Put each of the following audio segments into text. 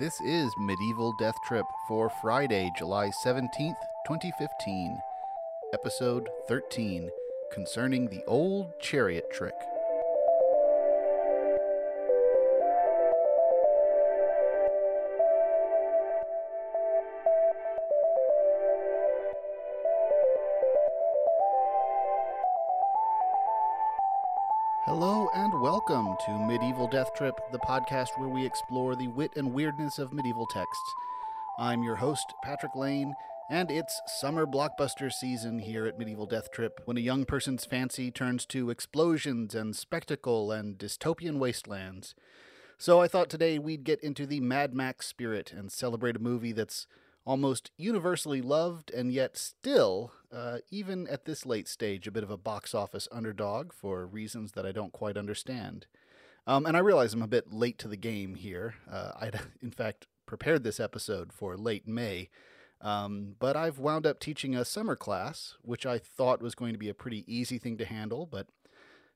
This is Medieval Death Trip for Friday, July 17th, 2015, episode 13, concerning the old chariot trick. Welcome to Medieval Death Trip, the podcast where we explore the wit and weirdness of medieval texts. I'm your host, Patrick Lane, and it's summer blockbuster season here at Medieval Death Trip when a young person's fancy turns to explosions and spectacle and dystopian wastelands. So I thought today we'd get into the Mad Max spirit and celebrate a movie that's almost universally loved and yet still, uh, even at this late stage, a bit of a box office underdog for reasons that I don't quite understand. Um, and I realize I'm a bit late to the game here. Uh, I'd, in fact, prepared this episode for late May. Um, but I've wound up teaching a summer class, which I thought was going to be a pretty easy thing to handle, but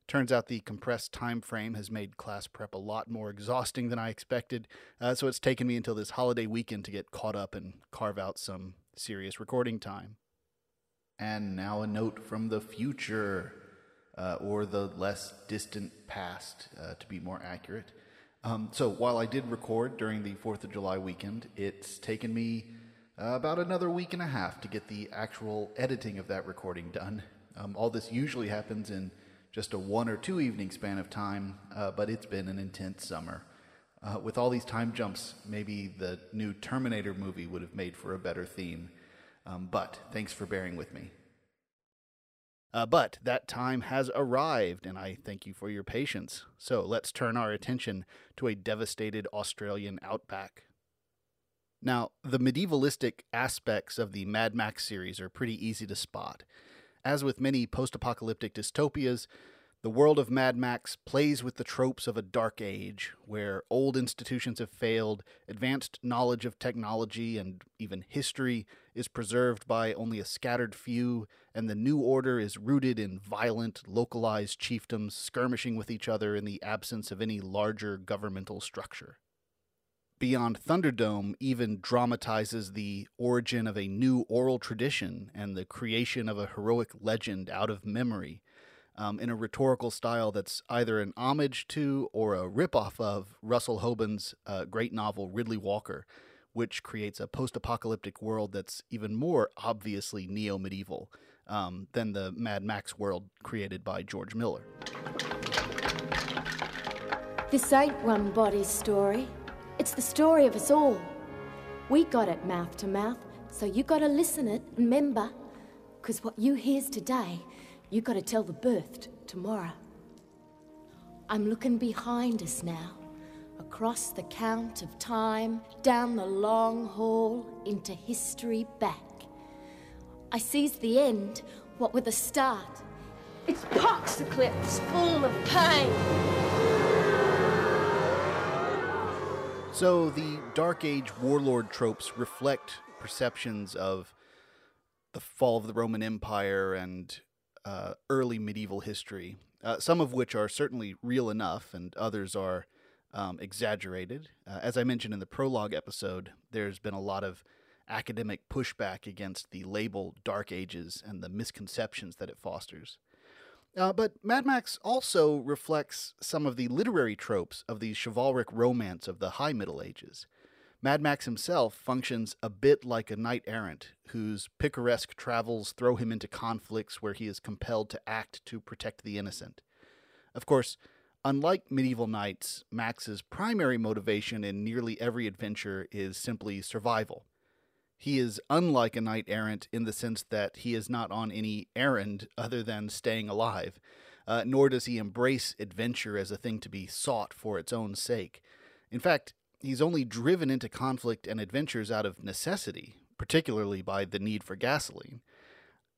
Turns out the compressed time frame has made class prep a lot more exhausting than I expected, uh, so it's taken me until this holiday weekend to get caught up and carve out some serious recording time. And now a note from the future, uh, or the less distant past, uh, to be more accurate. Um, so while I did record during the 4th of July weekend, it's taken me uh, about another week and a half to get the actual editing of that recording done. Um, all this usually happens in just a one or two evening span of time, uh, but it's been an intense summer. Uh, with all these time jumps, maybe the new Terminator movie would have made for a better theme. Um, but thanks for bearing with me. Uh, but that time has arrived, and I thank you for your patience. So let's turn our attention to a devastated Australian outback. Now, the medievalistic aspects of the Mad Max series are pretty easy to spot. As with many post apocalyptic dystopias, the world of Mad Max plays with the tropes of a dark age, where old institutions have failed, advanced knowledge of technology and even history is preserved by only a scattered few, and the new order is rooted in violent, localized chiefdoms skirmishing with each other in the absence of any larger governmental structure. Beyond Thunderdome even dramatizes the origin of a new oral tradition and the creation of a heroic legend out of memory um, in a rhetorical style that's either an homage to or a ripoff of Russell Hoban's uh, great novel Riddley Walker, which creates a post apocalyptic world that's even more obviously neo medieval um, than the Mad Max world created by George Miller. This ain't one body's story. It's the story of us all. We got it mouth to mouth, so you gotta listen it and remember. Cause what you hears today, you gotta tell the birthed tomorrow. I'm looking behind us now, across the count of time, down the long hall, into history back. I sees the end, what with the start. It's poxiclips full of pain. So the Dark Age warlord tropes reflect perceptions of the fall of the Roman Empire and uh, early medieval history, uh, some of which are certainly real enough, and others are um, exaggerated. Uh, as I mentioned in the prologue episode, there's been a lot of academic pushback against the label Dark Ages and the misconceptions that it fosters. Uh, but Mad Max also reflects some of the literary tropes of the chivalric romance of the High Middle Ages. Mad Max himself functions a bit like a knight errant whose picaresque travels throw him into conflicts where he is compelled to act to protect the innocent. Of course, unlike medieval knights, Max's primary motivation in nearly every adventure is simply survival. He is unlike a knight errant in the sense that he is not on any errand other than staying alive, uh, nor does he embrace adventure as a thing to be sought for its own sake. In fact, he's only driven into conflict and adventures out of necessity, particularly by the need for gasoline.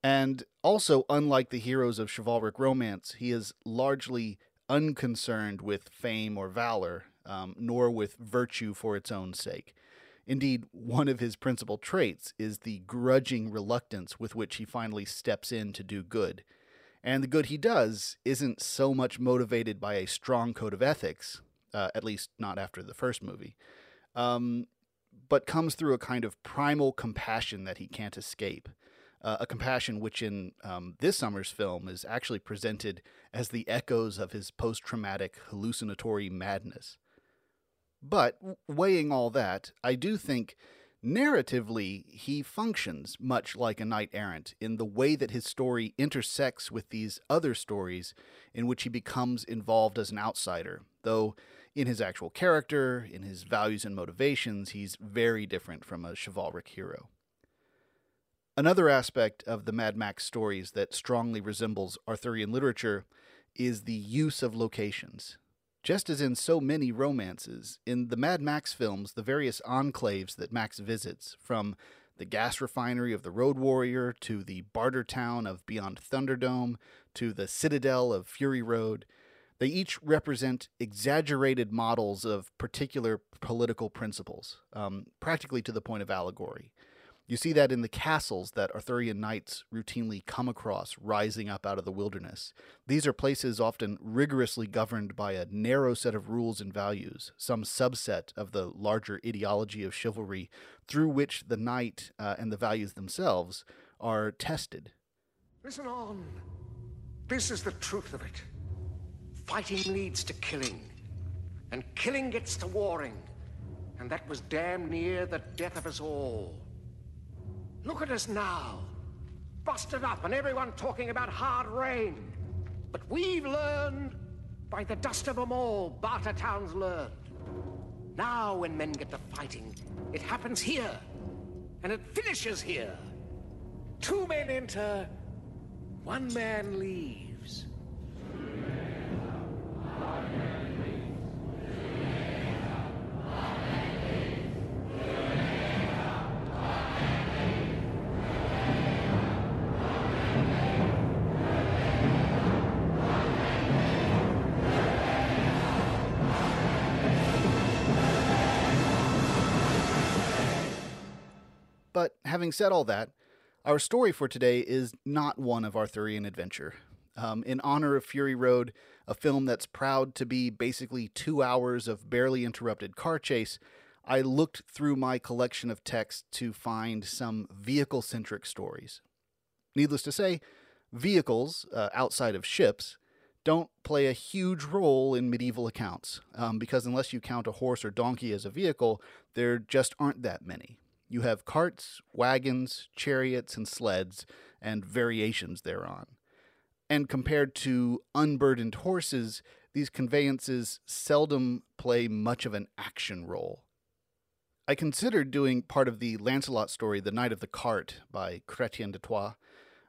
And also, unlike the heroes of chivalric romance, he is largely unconcerned with fame or valor, um, nor with virtue for its own sake. Indeed, one of his principal traits is the grudging reluctance with which he finally steps in to do good. And the good he does isn't so much motivated by a strong code of ethics, uh, at least not after the first movie. Um, but comes through a kind of primal compassion that he can't escape. Uh, a compassion which in um, this summer's film is actually presented as the echoes of his post traumatic hallucinatory madness. But weighing all that, I do think narratively he functions much like a knight errant in the way that his story intersects with these other stories in which he becomes involved as an outsider, though in his actual character, in his values and motivations, he's very different from a chivalric hero. Another aspect of the Mad Max stories that strongly resembles Arthurian literature is the use of locations. Just as in so many romances, in the Mad Max films, the various enclaves that Max visits, from the gas refinery of the Road Warrior to the barter town of Beyond Thunderdome to the citadel of Fury Road, they each represent exaggerated models of particular political principles, um, practically to the point of allegory. You see that in the castles that Arthurian knights routinely come across rising up out of the wilderness. These are places often rigorously governed by a narrow set of rules and values, some subset of the larger ideology of chivalry through which the knight uh, and the values themselves are tested. Listen on. This is the truth of it. Fighting leads to killing, and killing gets to warring, and that was damn near the death of us all. Look at us now. Busted up and everyone talking about hard rain. But we've learned, by the dust of them all, Barter Town's learned. Now when men get to fighting, it happens here. And it finishes here. Two men enter, one man leaves. Having said all that, our story for today is not one of Arthurian adventure. Um, in honor of Fury Road, a film that's proud to be basically two hours of barely interrupted car chase, I looked through my collection of texts to find some vehicle centric stories. Needless to say, vehicles, uh, outside of ships, don't play a huge role in medieval accounts, um, because unless you count a horse or donkey as a vehicle, there just aren't that many. You have carts, wagons, chariots, and sleds, and variations thereon. And compared to unburdened horses, these conveyances seldom play much of an action role. I considered doing part of the Lancelot story, The Knight of the Cart, by Chrétien de Troyes,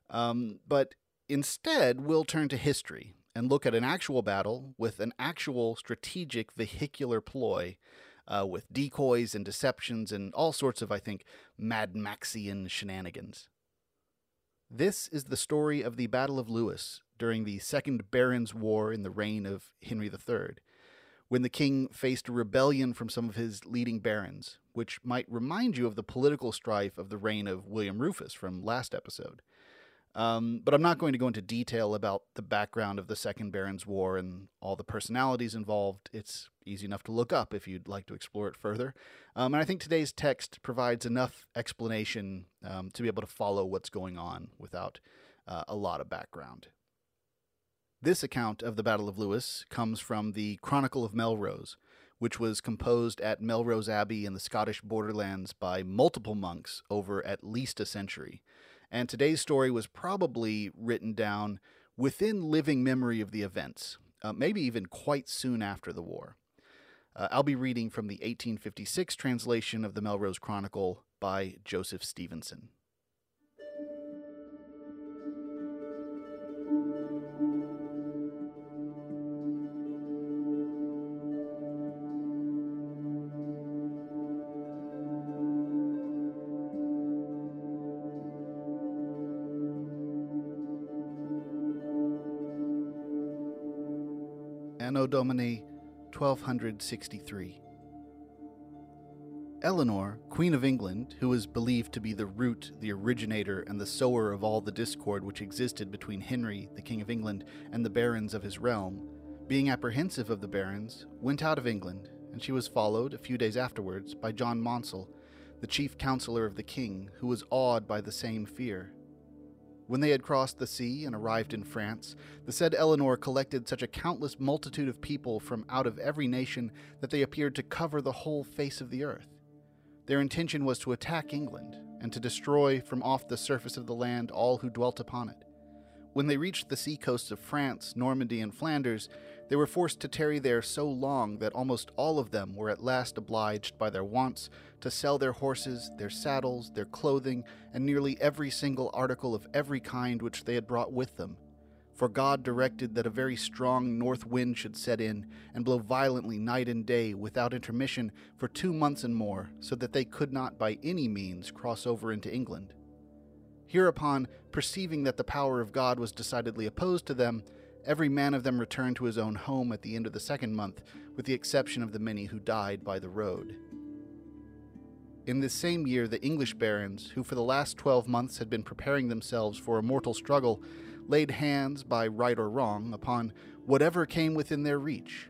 um, but instead we'll turn to history and look at an actual battle with an actual strategic vehicular ploy uh, with decoys and deceptions and all sorts of, I think, Mad Maxian shenanigans. This is the story of the Battle of Lewes during the Second Barons' War in the reign of Henry III, when the king faced a rebellion from some of his leading barons, which might remind you of the political strife of the reign of William Rufus from last episode. Um, but I'm not going to go into detail about the background of the Second Barons' War and all the personalities involved. It's easy enough to look up if you'd like to explore it further. Um, and I think today's text provides enough explanation um, to be able to follow what's going on without uh, a lot of background. This account of the Battle of Lewes comes from the Chronicle of Melrose, which was composed at Melrose Abbey in the Scottish borderlands by multiple monks over at least a century. And today's story was probably written down within living memory of the events, uh, maybe even quite soon after the war. Uh, I'll be reading from the 1856 translation of the Melrose Chronicle by Joseph Stevenson. Anno Domini 1263. Eleanor, Queen of England, who was believed to be the root, the originator, and the sower of all the discord which existed between Henry, the King of England, and the barons of his realm, being apprehensive of the barons, went out of England, and she was followed, a few days afterwards, by John Maunsell, the chief counselor of the king, who was awed by the same fear. When they had crossed the sea and arrived in France, the said Eleanor collected such a countless multitude of people from out of every nation that they appeared to cover the whole face of the earth. Their intention was to attack England, and to destroy from off the surface of the land all who dwelt upon it. When they reached the sea coasts of France, Normandy, and Flanders, they were forced to tarry there so long that almost all of them were at last obliged by their wants to sell their horses, their saddles, their clothing, and nearly every single article of every kind which they had brought with them. For God directed that a very strong north wind should set in and blow violently night and day without intermission for two months and more, so that they could not by any means cross over into England. Hereupon, perceiving that the power of God was decidedly opposed to them, every man of them returned to his own home at the end of the second month, with the exception of the many who died by the road. In this same year, the English barons, who for the last twelve months had been preparing themselves for a mortal struggle, laid hands, by right or wrong, upon whatever came within their reach.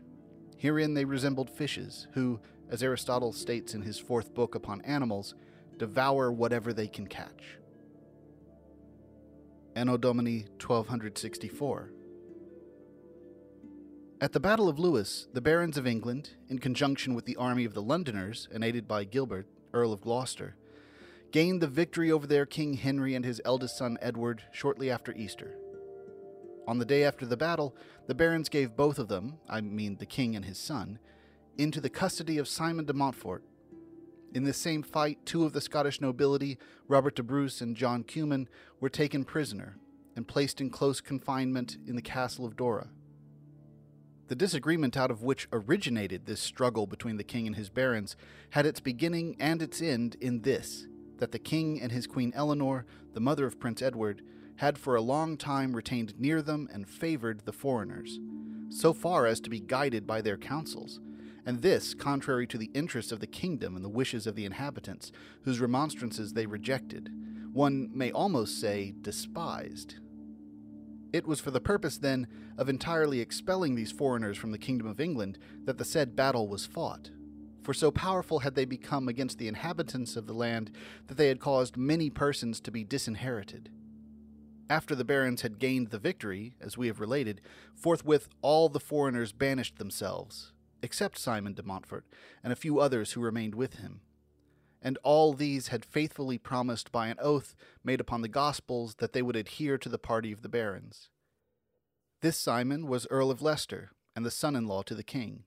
Herein they resembled fishes, who, as Aristotle states in his fourth book upon animals, devour whatever they can catch. Anno Domini 1264. At the Battle of Lewes, the barons of England, in conjunction with the army of the Londoners and aided by Gilbert, Earl of Gloucester, gained the victory over their King Henry and his eldest son Edward shortly after Easter. On the day after the battle, the barons gave both of them, I mean the king and his son, into the custody of Simon de Montfort. In this same fight, two of the Scottish nobility, Robert de Bruce and John Comyn, were taken prisoner and placed in close confinement in the castle of Dover. The disagreement out of which originated this struggle between the king and his barons had its beginning and its end in this that the king and his queen Eleanor, the mother of Prince Edward, had for a long time retained near them and favored the foreigners, so far as to be guided by their counsels, and this contrary to the interests of the kingdom and the wishes of the inhabitants, whose remonstrances they rejected, one may almost say despised. It was for the purpose, then, of entirely expelling these foreigners from the kingdom of England that the said battle was fought. For so powerful had they become against the inhabitants of the land that they had caused many persons to be disinherited. After the barons had gained the victory, as we have related, forthwith all the foreigners banished themselves, except Simon de Montfort and a few others who remained with him and all these had faithfully promised by an oath made upon the Gospels that they would adhere to the party of the barons. This Simon was Earl of Leicester, and the son in law to the king.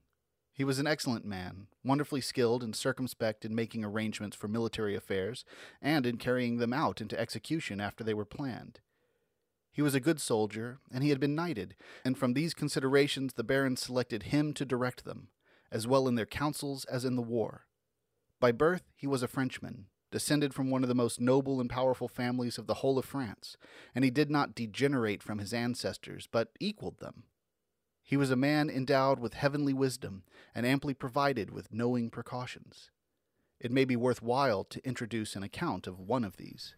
He was an excellent man, wonderfully skilled and circumspect in making arrangements for military affairs, and in carrying them out into execution after they were planned. He was a good soldier, and he had been knighted, and from these considerations the barons selected him to direct them, as well in their councils as in the war. By birth, he was a Frenchman, descended from one of the most noble and powerful families of the whole of France, and he did not degenerate from his ancestors, but equaled them. He was a man endowed with heavenly wisdom and amply provided with knowing precautions. It may be worth while to introduce an account of one of these.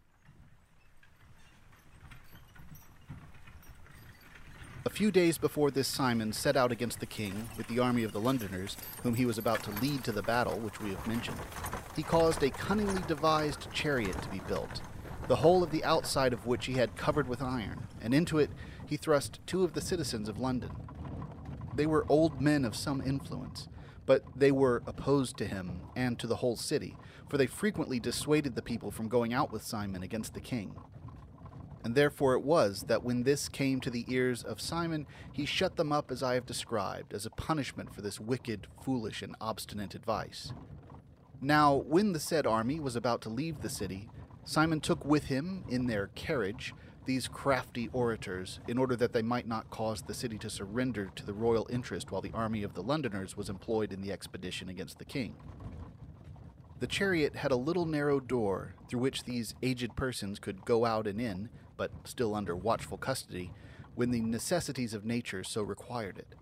A few days before this Simon set out against the king with the army of the Londoners, whom he was about to lead to the battle which we have mentioned, he caused a cunningly devised chariot to be built, the whole of the outside of which he had covered with iron, and into it he thrust two of the citizens of London. They were old men of some influence, but they were opposed to him and to the whole city, for they frequently dissuaded the people from going out with Simon against the king. And therefore it was that when this came to the ears of Simon, he shut them up as I have described, as a punishment for this wicked, foolish, and obstinate advice. Now, when the said army was about to leave the city, Simon took with him, in their carriage, these crafty orators, in order that they might not cause the city to surrender to the royal interest while the army of the Londoners was employed in the expedition against the king. The chariot had a little narrow door through which these aged persons could go out and in, but still under watchful custody, when the necessities of nature so required it.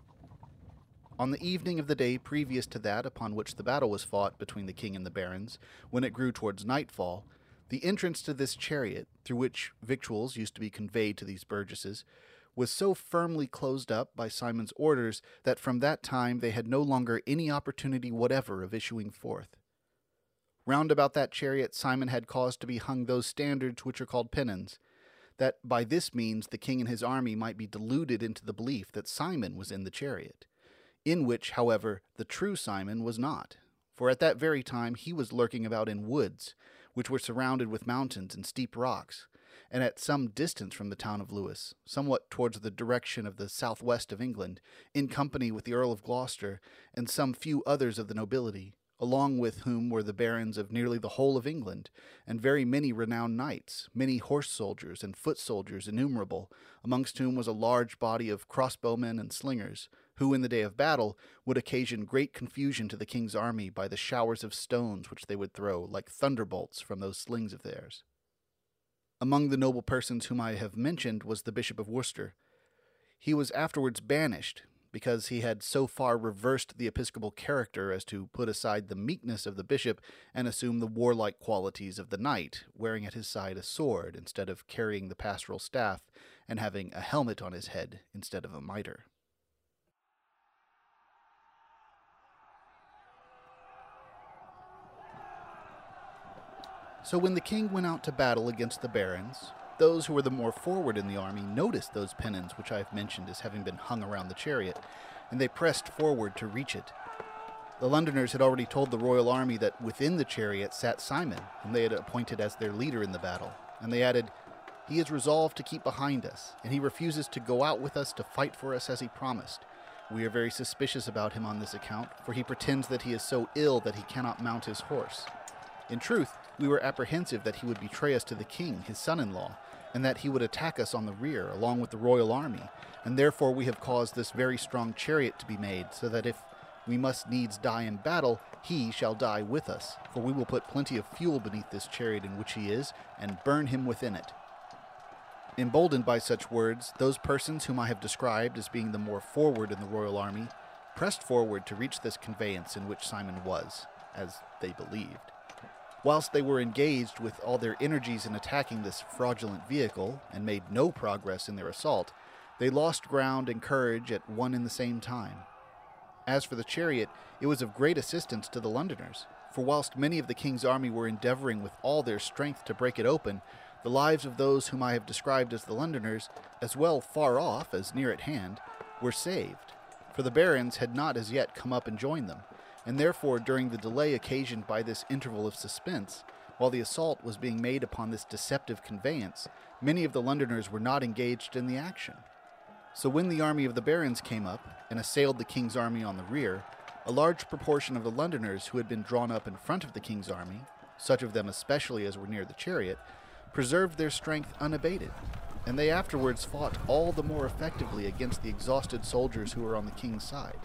On the evening of the day previous to that upon which the battle was fought between the king and the barons, when it grew towards nightfall, the entrance to this chariot, through which victuals used to be conveyed to these burgesses, was so firmly closed up by Simon's orders that from that time they had no longer any opportunity whatever of issuing forth. Round about that chariot Simon had caused to be hung those standards which are called pennons, that by this means the king and his army might be deluded into the belief that Simon was in the chariot, in which, however, the true Simon was not. For at that very time he was lurking about in woods, which were surrounded with mountains and steep rocks, and at some distance from the town of Lewes, somewhat towards the direction of the southwest of England, in company with the Earl of Gloucester and some few others of the nobility, along with whom were the barons of nearly the whole of England, and very many renowned knights, many horse soldiers and foot soldiers innumerable, amongst whom was a large body of crossbowmen and slingers, who in the day of battle would occasion great confusion to the king's army by the showers of stones which they would throw like thunderbolts from those slings of theirs. Among the noble persons whom I have mentioned was the Bishop of Worcester. He was afterwards banished, because he had so far reversed the episcopal character as to put aside the meekness of the bishop and assume the warlike qualities of the knight, wearing at his side a sword instead of carrying the pastoral staff, and having a helmet on his head instead of a mitre. So when the king went out to battle against the barons, those who were the more forward in the army noticed those pennons which I have mentioned as having been hung around the chariot, and they pressed forward to reach it. The Londoners had already told the royal army that within the chariot sat Simon, whom they had appointed as their leader in the battle, and they added, He is resolved to keep behind us, and he refuses to go out with us to fight for us as he promised. We are very suspicious about him on this account, for he pretends that he is so ill that he cannot mount his horse. In truth, we were apprehensive that he would betray us to the king, his son in law, and that he would attack us on the rear, along with the royal army, and therefore we have caused this very strong chariot to be made, so that if we must needs die in battle, he shall die with us, for we will put plenty of fuel beneath this chariot in which he is, and burn him within it. Emboldened by such words, those persons whom I have described as being the more forward in the royal army pressed forward to reach this conveyance in which Simon was, as they believed. Whilst they were engaged with all their energies in attacking this fraudulent vehicle and made no progress in their assault, they lost ground and courage at one and the same time. As for the chariot, it was of great assistance to the Londoners, for whilst many of the king's army were endeavoring with all their strength to break it open, the lives of those whom I have described as the Londoners, as well far off as near at hand, were saved, for the barons had not as yet come up and joined them and therefore during the delay occasioned by this interval of suspense, while the assault was being made upon this deceptive conveyance, many of the Londoners were not engaged in the action. So when the army of the barons came up and assailed the king's army on the rear, a large proportion of the Londoners who had been drawn up in front of the king's army, such of them especially as were near the chariot, preserved their strength unabated, and they afterwards fought all the more effectively against the exhausted soldiers who were on the king's side.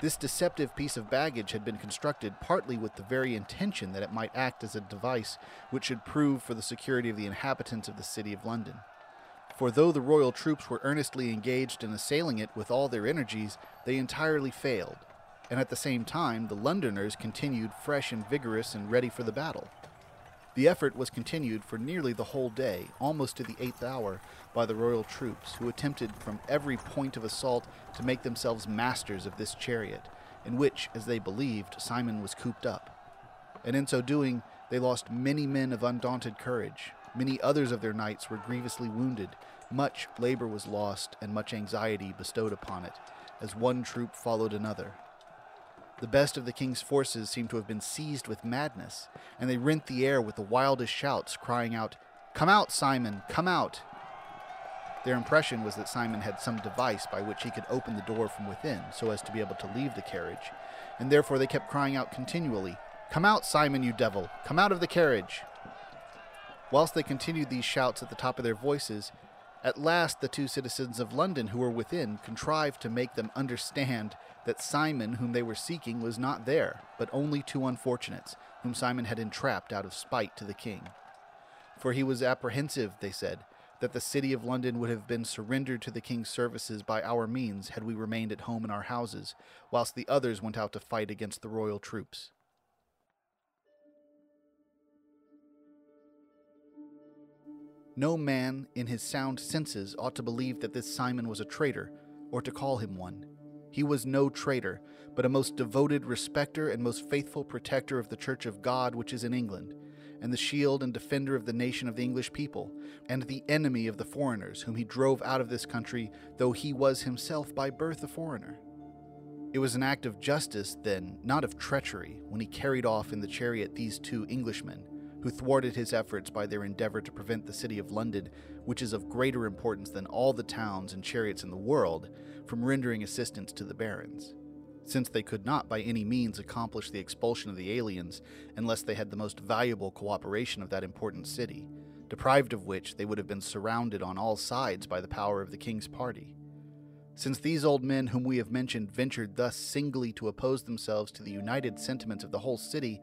This deceptive piece of baggage had been constructed partly with the very intention that it might act as a device which should prove for the security of the inhabitants of the city of London. For though the royal troops were earnestly engaged in assailing it with all their energies, they entirely failed, and at the same time the Londoners continued fresh and vigorous and ready for the battle. The effort was continued for nearly the whole day, almost to the eighth hour, by the royal troops, who attempted from every point of assault to make themselves masters of this chariot, in which, as they believed, Simon was cooped up. And in so doing, they lost many men of undaunted courage. Many others of their knights were grievously wounded. Much labor was lost, and much anxiety bestowed upon it, as one troop followed another, the best of the king's forces seemed to have been seized with madness, and they rent the air with the wildest shouts, crying out, Come out, Simon, come out! Their impression was that Simon had some device by which he could open the door from within so as to be able to leave the carriage, and therefore they kept crying out continually, Come out, Simon, you devil! Come out of the carriage! Whilst they continued these shouts at the top of their voices, at last the two citizens of London who were within contrived to make them understand that Simon, whom they were seeking, was not there, but only two unfortunates, whom Simon had entrapped out of spite to the king. For he was apprehensive, they said, that the city of London would have been surrendered to the king's services by our means had we remained at home in our houses, whilst the others went out to fight against the royal troops. No man in his sound senses ought to believe that this Simon was a traitor, or to call him one. He was no traitor, but a most devoted respecter and most faithful protector of the Church of God which is in England, and the shield and defender of the nation of the English people, and the enemy of the foreigners whom he drove out of this country, though he was himself by birth a foreigner. It was an act of justice, then, not of treachery, when he carried off in the chariot these two Englishmen, who thwarted his efforts by their endeavor to prevent the city of London, which is of greater importance than all the towns and chariots in the world, from rendering assistance to the barons, since they could not by any means accomplish the expulsion of the aliens unless they had the most valuable cooperation of that important city, deprived of which they would have been surrounded on all sides by the power of the king's party. Since these old men whom we have mentioned ventured thus singly to oppose themselves to the united sentiments of the whole city,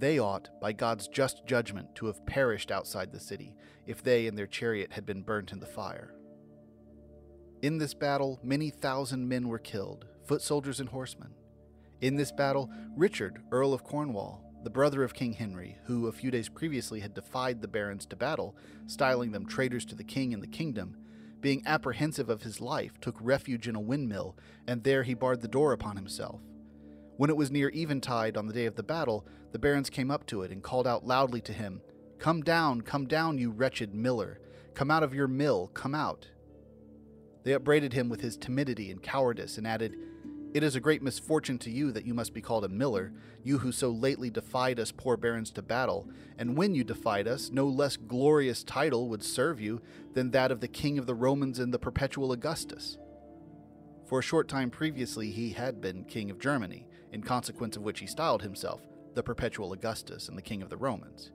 they ought, by God's just judgment, to have perished outside the city, if they and their chariot had been burnt in the fire. In this battle, many thousand men were killed, foot soldiers and horsemen. In this battle, Richard, Earl of Cornwall, the brother of King Henry, who a few days previously had defied the barons to battle, styling them traitors to the king and the kingdom, being apprehensive of his life, took refuge in a windmill, and there he barred the door upon himself. When it was near eventide on the day of the battle, the barons came up to it and called out loudly to him, Come down, come down, you wretched miller! Come out of your mill, come out! They upbraided him with his timidity and cowardice, and added, It is a great misfortune to you that you must be called a miller, you who so lately defied us poor barons to battle, and when you defied us, no less glorious title would serve you than that of the King of the Romans and the perpetual Augustus. For a short time previously, he had been King of Germany, in consequence of which he styled himself the perpetual Augustus and the King of the Romans.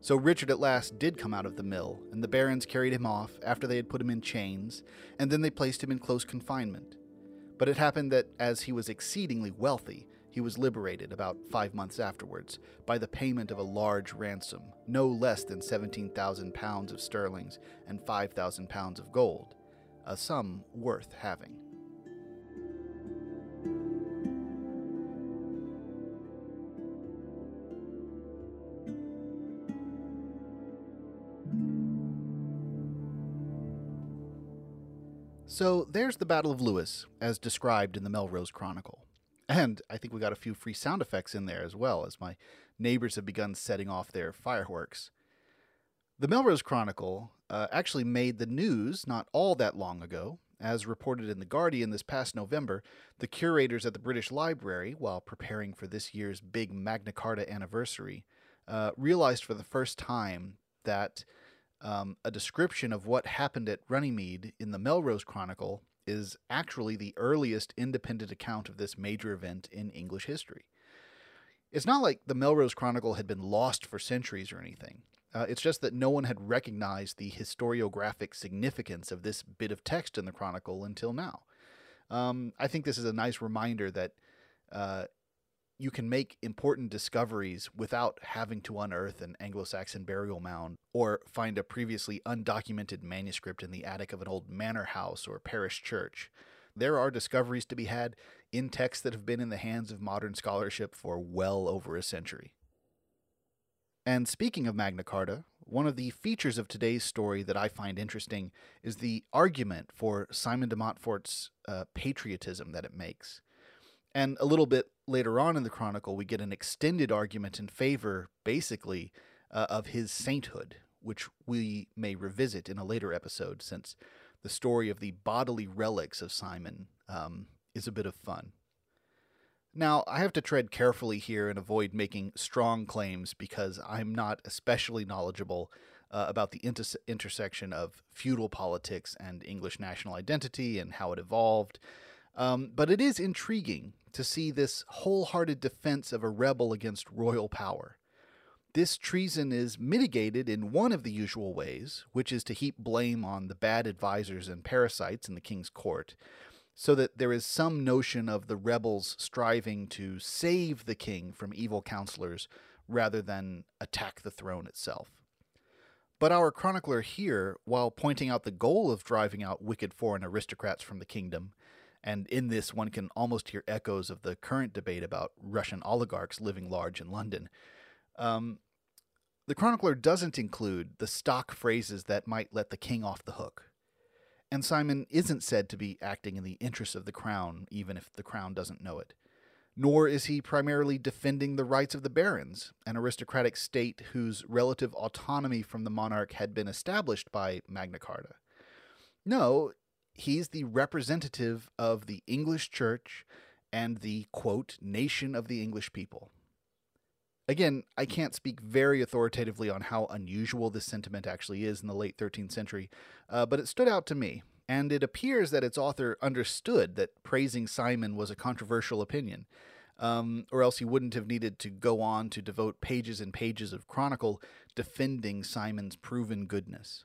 So Richard at last did come out of the mill, and the barons carried him off after they had put him in chains, and then they placed him in close confinement. But it happened that as he was exceedingly wealthy, he was liberated about five months afterwards by the payment of a large ransom, no less than 17,000 pounds of sterlings and 5,000 pounds of gold, a sum worth having. So there's the Battle of Lewes, as described in the Melrose Chronicle. And I think we got a few free sound effects in there as well, as my neighbors have begun setting off their fireworks. The Melrose Chronicle uh, actually made the news not all that long ago. As reported in The Guardian this past November, the curators at the British Library, while preparing for this year's big Magna Carta anniversary, uh, realized for the first time that um, a description of what happened at Runnymede in the Melrose Chronicle is actually the earliest independent account of this major event in English history. It's not like the Melrose Chronicle had been lost for centuries or anything. Uh, it's just that no one had recognized the historiographic significance of this bit of text in the Chronicle until now. Um, I think this is a nice reminder that uh, you can make important discoveries without having to unearth an Anglo Saxon burial mound or find a previously undocumented manuscript in the attic of an old manor house or parish church. There are discoveries to be had in texts that have been in the hands of modern scholarship for well over a century. And speaking of Magna Carta, one of the features of today's story that I find interesting is the argument for Simon de Montfort's uh, patriotism that it makes. And a little bit later on in the Chronicle, we get an extended argument in favor, basically, uh, of his sainthood, which we may revisit in a later episode, since the story of the bodily relics of Simon um, is a bit of fun. Now, I have to tread carefully here and avoid making strong claims because I'm not especially knowledgeable uh, about the inter- intersection of feudal politics and English national identity and how it evolved. Um, but it is intriguing to see this wholehearted defense of a rebel against royal power. This treason is mitigated in one of the usual ways, which is to heap blame on the bad advisers and parasites in the king's court, so that there is some notion of the rebels striving to save the king from evil counselors rather than attack the throne itself. But our chronicler here, while pointing out the goal of driving out wicked foreign aristocrats from the kingdom, and in this, one can almost hear echoes of the current debate about Russian oligarchs living large in London. Um, the chronicler doesn't include the stock phrases that might let the king off the hook. And Simon isn't said to be acting in the interests of the crown, even if the crown doesn't know it. Nor is he primarily defending the rights of the barons, an aristocratic state whose relative autonomy from the monarch had been established by Magna Carta. No, he's the representative of the English church and the, quote, nation of the English people. Again, I can't speak very authoritatively on how unusual this sentiment actually is in the late 13th century, uh, but it stood out to me, and it appears that its author understood that praising Simon was a controversial opinion, um, or else he wouldn't have needed to go on to devote pages and pages of chronicle defending Simon's proven goodness.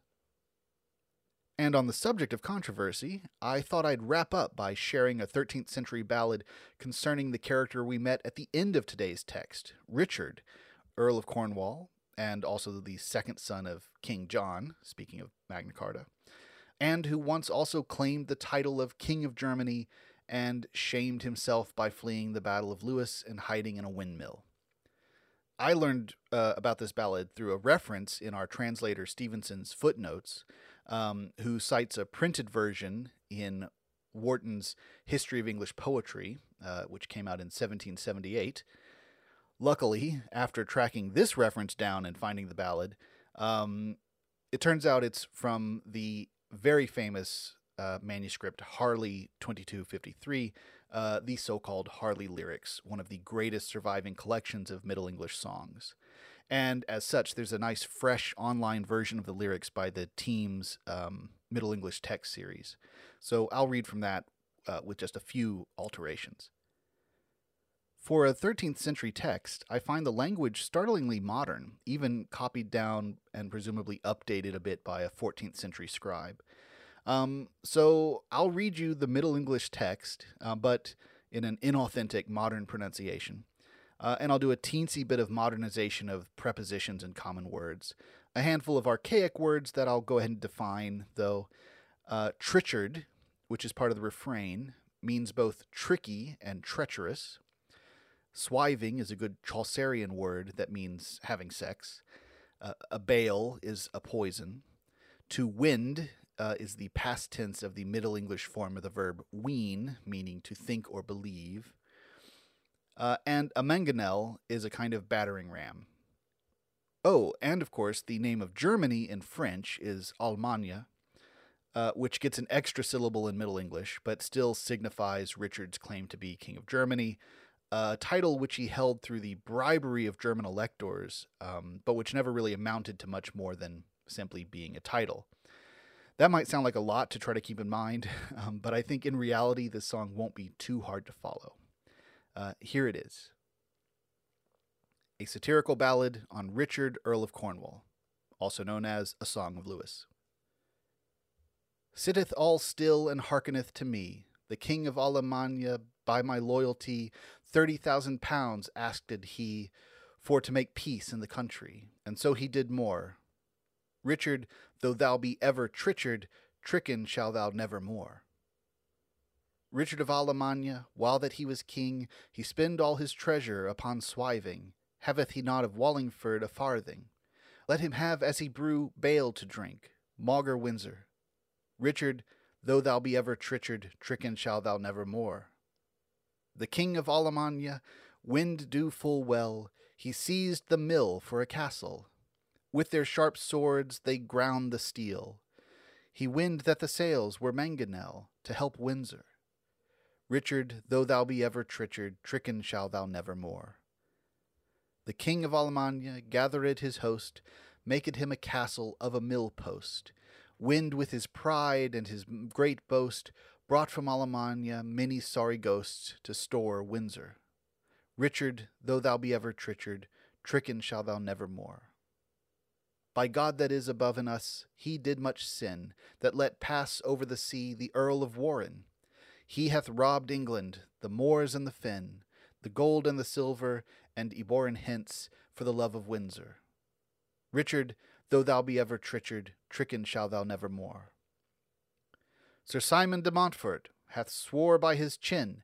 And on the subject of controversy, I thought I'd wrap up by sharing a 13th century ballad concerning the character we met at the end of today's text, Richard, Earl of Cornwall, and also the second son of King John, speaking of Magna Carta, and who once also claimed the title of King of Germany and shamed himself by fleeing the Battle of Lewes and hiding in a windmill. I learned uh, about this ballad through a reference in our translator Stevenson's footnotes um, who cites a printed version in Warton's History of English Poetry, uh, which came out in 1778. Luckily, after tracking this reference down and finding the ballad, um, it turns out it's from the very famous uh, manuscript Harley 2253, uh, the so called Harley Lyrics, one of the greatest surviving collections of Middle English songs. And as such, there's a nice, fresh online version of the lyrics by the TEAMS um, Middle English text series. So I'll read from that uh, with just a few alterations. For a 13th century text, I find the language startlingly modern, even copied down and presumably updated a bit by a 14th century scribe. Um, so I'll read you the Middle English text, uh, but in an inauthentic modern pronunciation. Uh, and I'll do a teensy bit of modernization of prepositions and common words. A handful of archaic words that I'll go ahead and define, though. Uh, trichard, which is part of the refrain, means both tricky and treacherous. Swiving is a good Chaucerian word that means having sex. Uh, a bale is a poison. To wind uh, is the past tense of the Middle English form of the verb ween, meaning to think or believe. Uh, and a mangonel is a kind of battering ram. Oh, and of course, the name of Germany in French is Allemagne, uh, which gets an extra syllable in Middle English, but still signifies Richard's claim to be King of Germany, a title which he held through the bribery of German electors, um, but which never really amounted to much more than simply being a title. That might sound like a lot to try to keep in mind, um, but I think in reality, this song won't be too hard to follow. Uh, here it is a satirical ballad on Richard, Earl of Cornwall, also known as A Song of Lewes. Sitteth all still and hearkeneth to me, the king of Allemagne, by my loyalty, thirty thousand pounds asked he for to make peace in the country, and so he did more. Richard, though thou be ever trichard, tricken shall thou never more. Richard of Allemagne, while that he was king, he spend all his treasure upon swiving. Haveth he not of Wallingford a farthing? Let him have as he brew bale to drink, maugre Windsor. Richard, though thou be ever trichard, tricken shall thou never more. The king of Allemagne, wind do full well, he seized the mill for a castle. With their sharp swords they ground the steel. He wind that the sails were mangonel to help Windsor. Richard, though thou be ever trichard, tricken shall thou never more. The king of Allemagne gathered his host, maked him a castle of a mill post. Wind with his pride and his great boast brought from Allemagne many sorry ghosts to store Windsor. Richard, though thou be ever trichard, tricken shall thou never more. By God that is above in us, he did much sin, that let pass over the sea the Earl of Warenne, he hath robbed England, the moors and the fen, the gold and the silver, and yborne hence for the love of Windsor. Richard, though thou be ever trichard, tricken shall thou never more. Sir Simon de Montfort hath swore by his chin,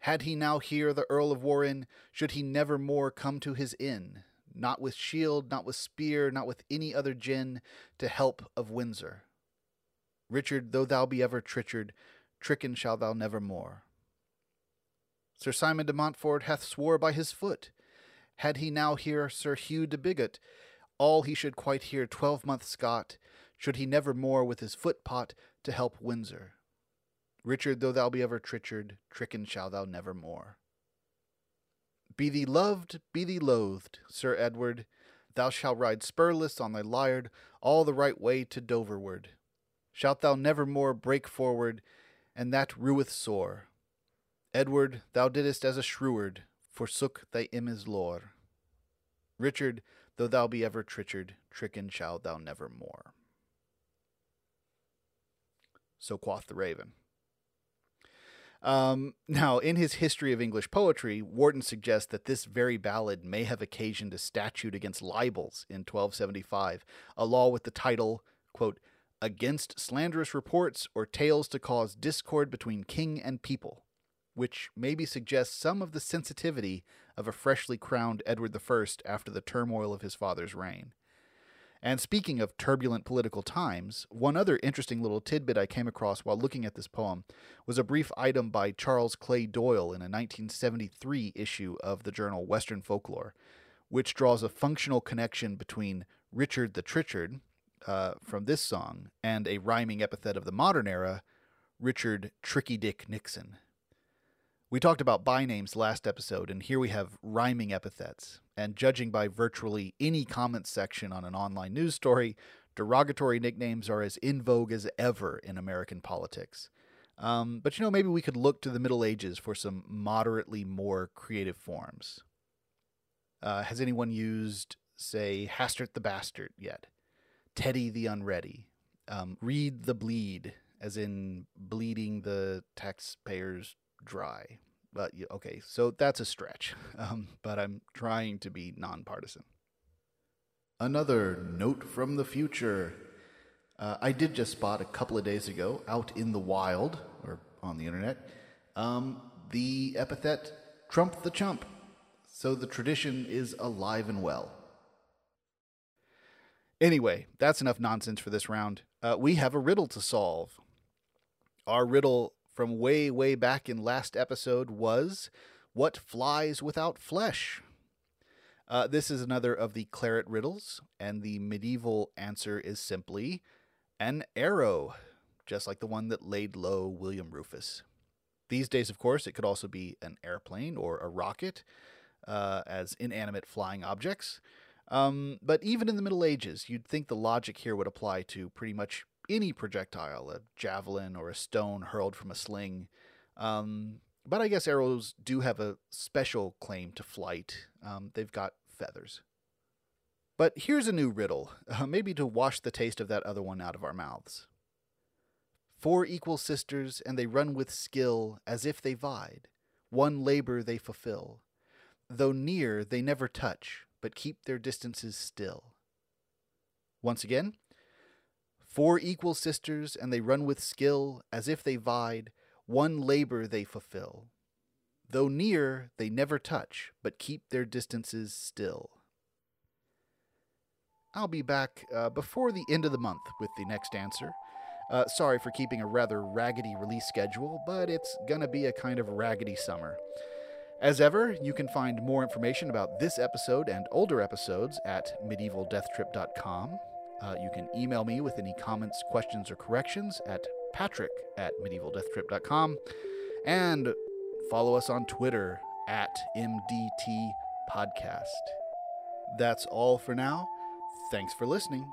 had he now here the Earl of Warenne, should he never more come to his inn, not with shield, not with spear, not with any other gin, to help of Windsor. Richard, though thou be ever trichard, tricken shall thou never more. Sir Simon de Montfort hath swore by his foot. Had he now here Sir Hugh de Bigot, all he should quite hear twelvemonth Scot, should he never more with his foot pot to help Windsor. Richard, though thou be ever trichard, tricken shall thou never more. Be thee loved, be thee loathed, Sir Edward, thou shalt ride spurless on thy liard all the right way to Doverward. Shalt thou never more break forward, and that rueth sore. Edward, thou didst as a shreward, forsook thy imme's lore. Richard, though thou be ever trichard, tricken shalt thou never more. So quoth the raven. Um, now, in his History of English Poetry, Warton suggests that this very ballad may have occasioned a statute against libels in 1275, a law with the title, quote, Against slanderous reports or tales to cause discord between king and people, which maybe suggests some of the sensitivity of a freshly crowned Edward I after the turmoil of his father's reign. And speaking of turbulent political times, one other interesting little tidbit I came across while looking at this poem was a brief item by Charles Clay Doyle in a 1973 issue of the journal Western Folklore, which draws a functional connection between Richard the Trichard uh, from this song and a rhyming epithet of the modern era, Richard Tricky Dick Nixon. We talked about bynames last episode, and here we have rhyming epithets. And judging by virtually any comment section on an online news story, derogatory nicknames are as in vogue as ever in American politics. Um, but you know, maybe we could look to the Middle Ages for some moderately more creative forms. Uh, has anyone used, say, Hastert the Bastard yet? Teddy the Unready? Um, Reed the Bleed, as in bleeding the taxpayers dry. But okay, so that's a stretch. Um, but I'm trying to be nonpartisan. Another note from the future. Uh, I did just spot a couple of days ago out in the wild, or on the internet, um, the epithet Trump the Chump. So the tradition is alive and well. Anyway, that's enough nonsense for this round. Uh, we have a riddle to solve. Our riddle from way, way back in last episode was What Flies Without Flesh? Uh, this is another of the claret riddles, and the medieval answer is simply an arrow, just like the one that laid low William Rufus. These days, of course, it could also be an airplane or a rocket uh, as inanimate flying objects. Um, but even in the Middle Ages, you'd think the logic here would apply to pretty much any projectile, a javelin or a stone hurled from a sling. Um, but I guess arrows do have a special claim to flight. Um, they've got feathers. But here's a new riddle, uh, maybe to wash the taste of that other one out of our mouths. Four equal sisters, and they run with skill as if they vied. One labor they fulfill. Though near, they never touch, but keep their distances still. Once again, Four equal sisters, and they run with skill, as if they vied, one labor they fulfill. Though near, they never touch, but keep their distances still. I'll be back uh, before the end of the month with the next answer. Uh, sorry for keeping a rather raggedy release schedule, but it's gonna be a kind of raggedy summer. As ever, you can find more information about this episode and older episodes at medievaldeathtrip.com. Uh, you can email me with any comments, questions, or corrections at patrick at medievaldeathtrip.com and follow us on Twitter at MDT Podcast. That's all for now. Thanks for listening.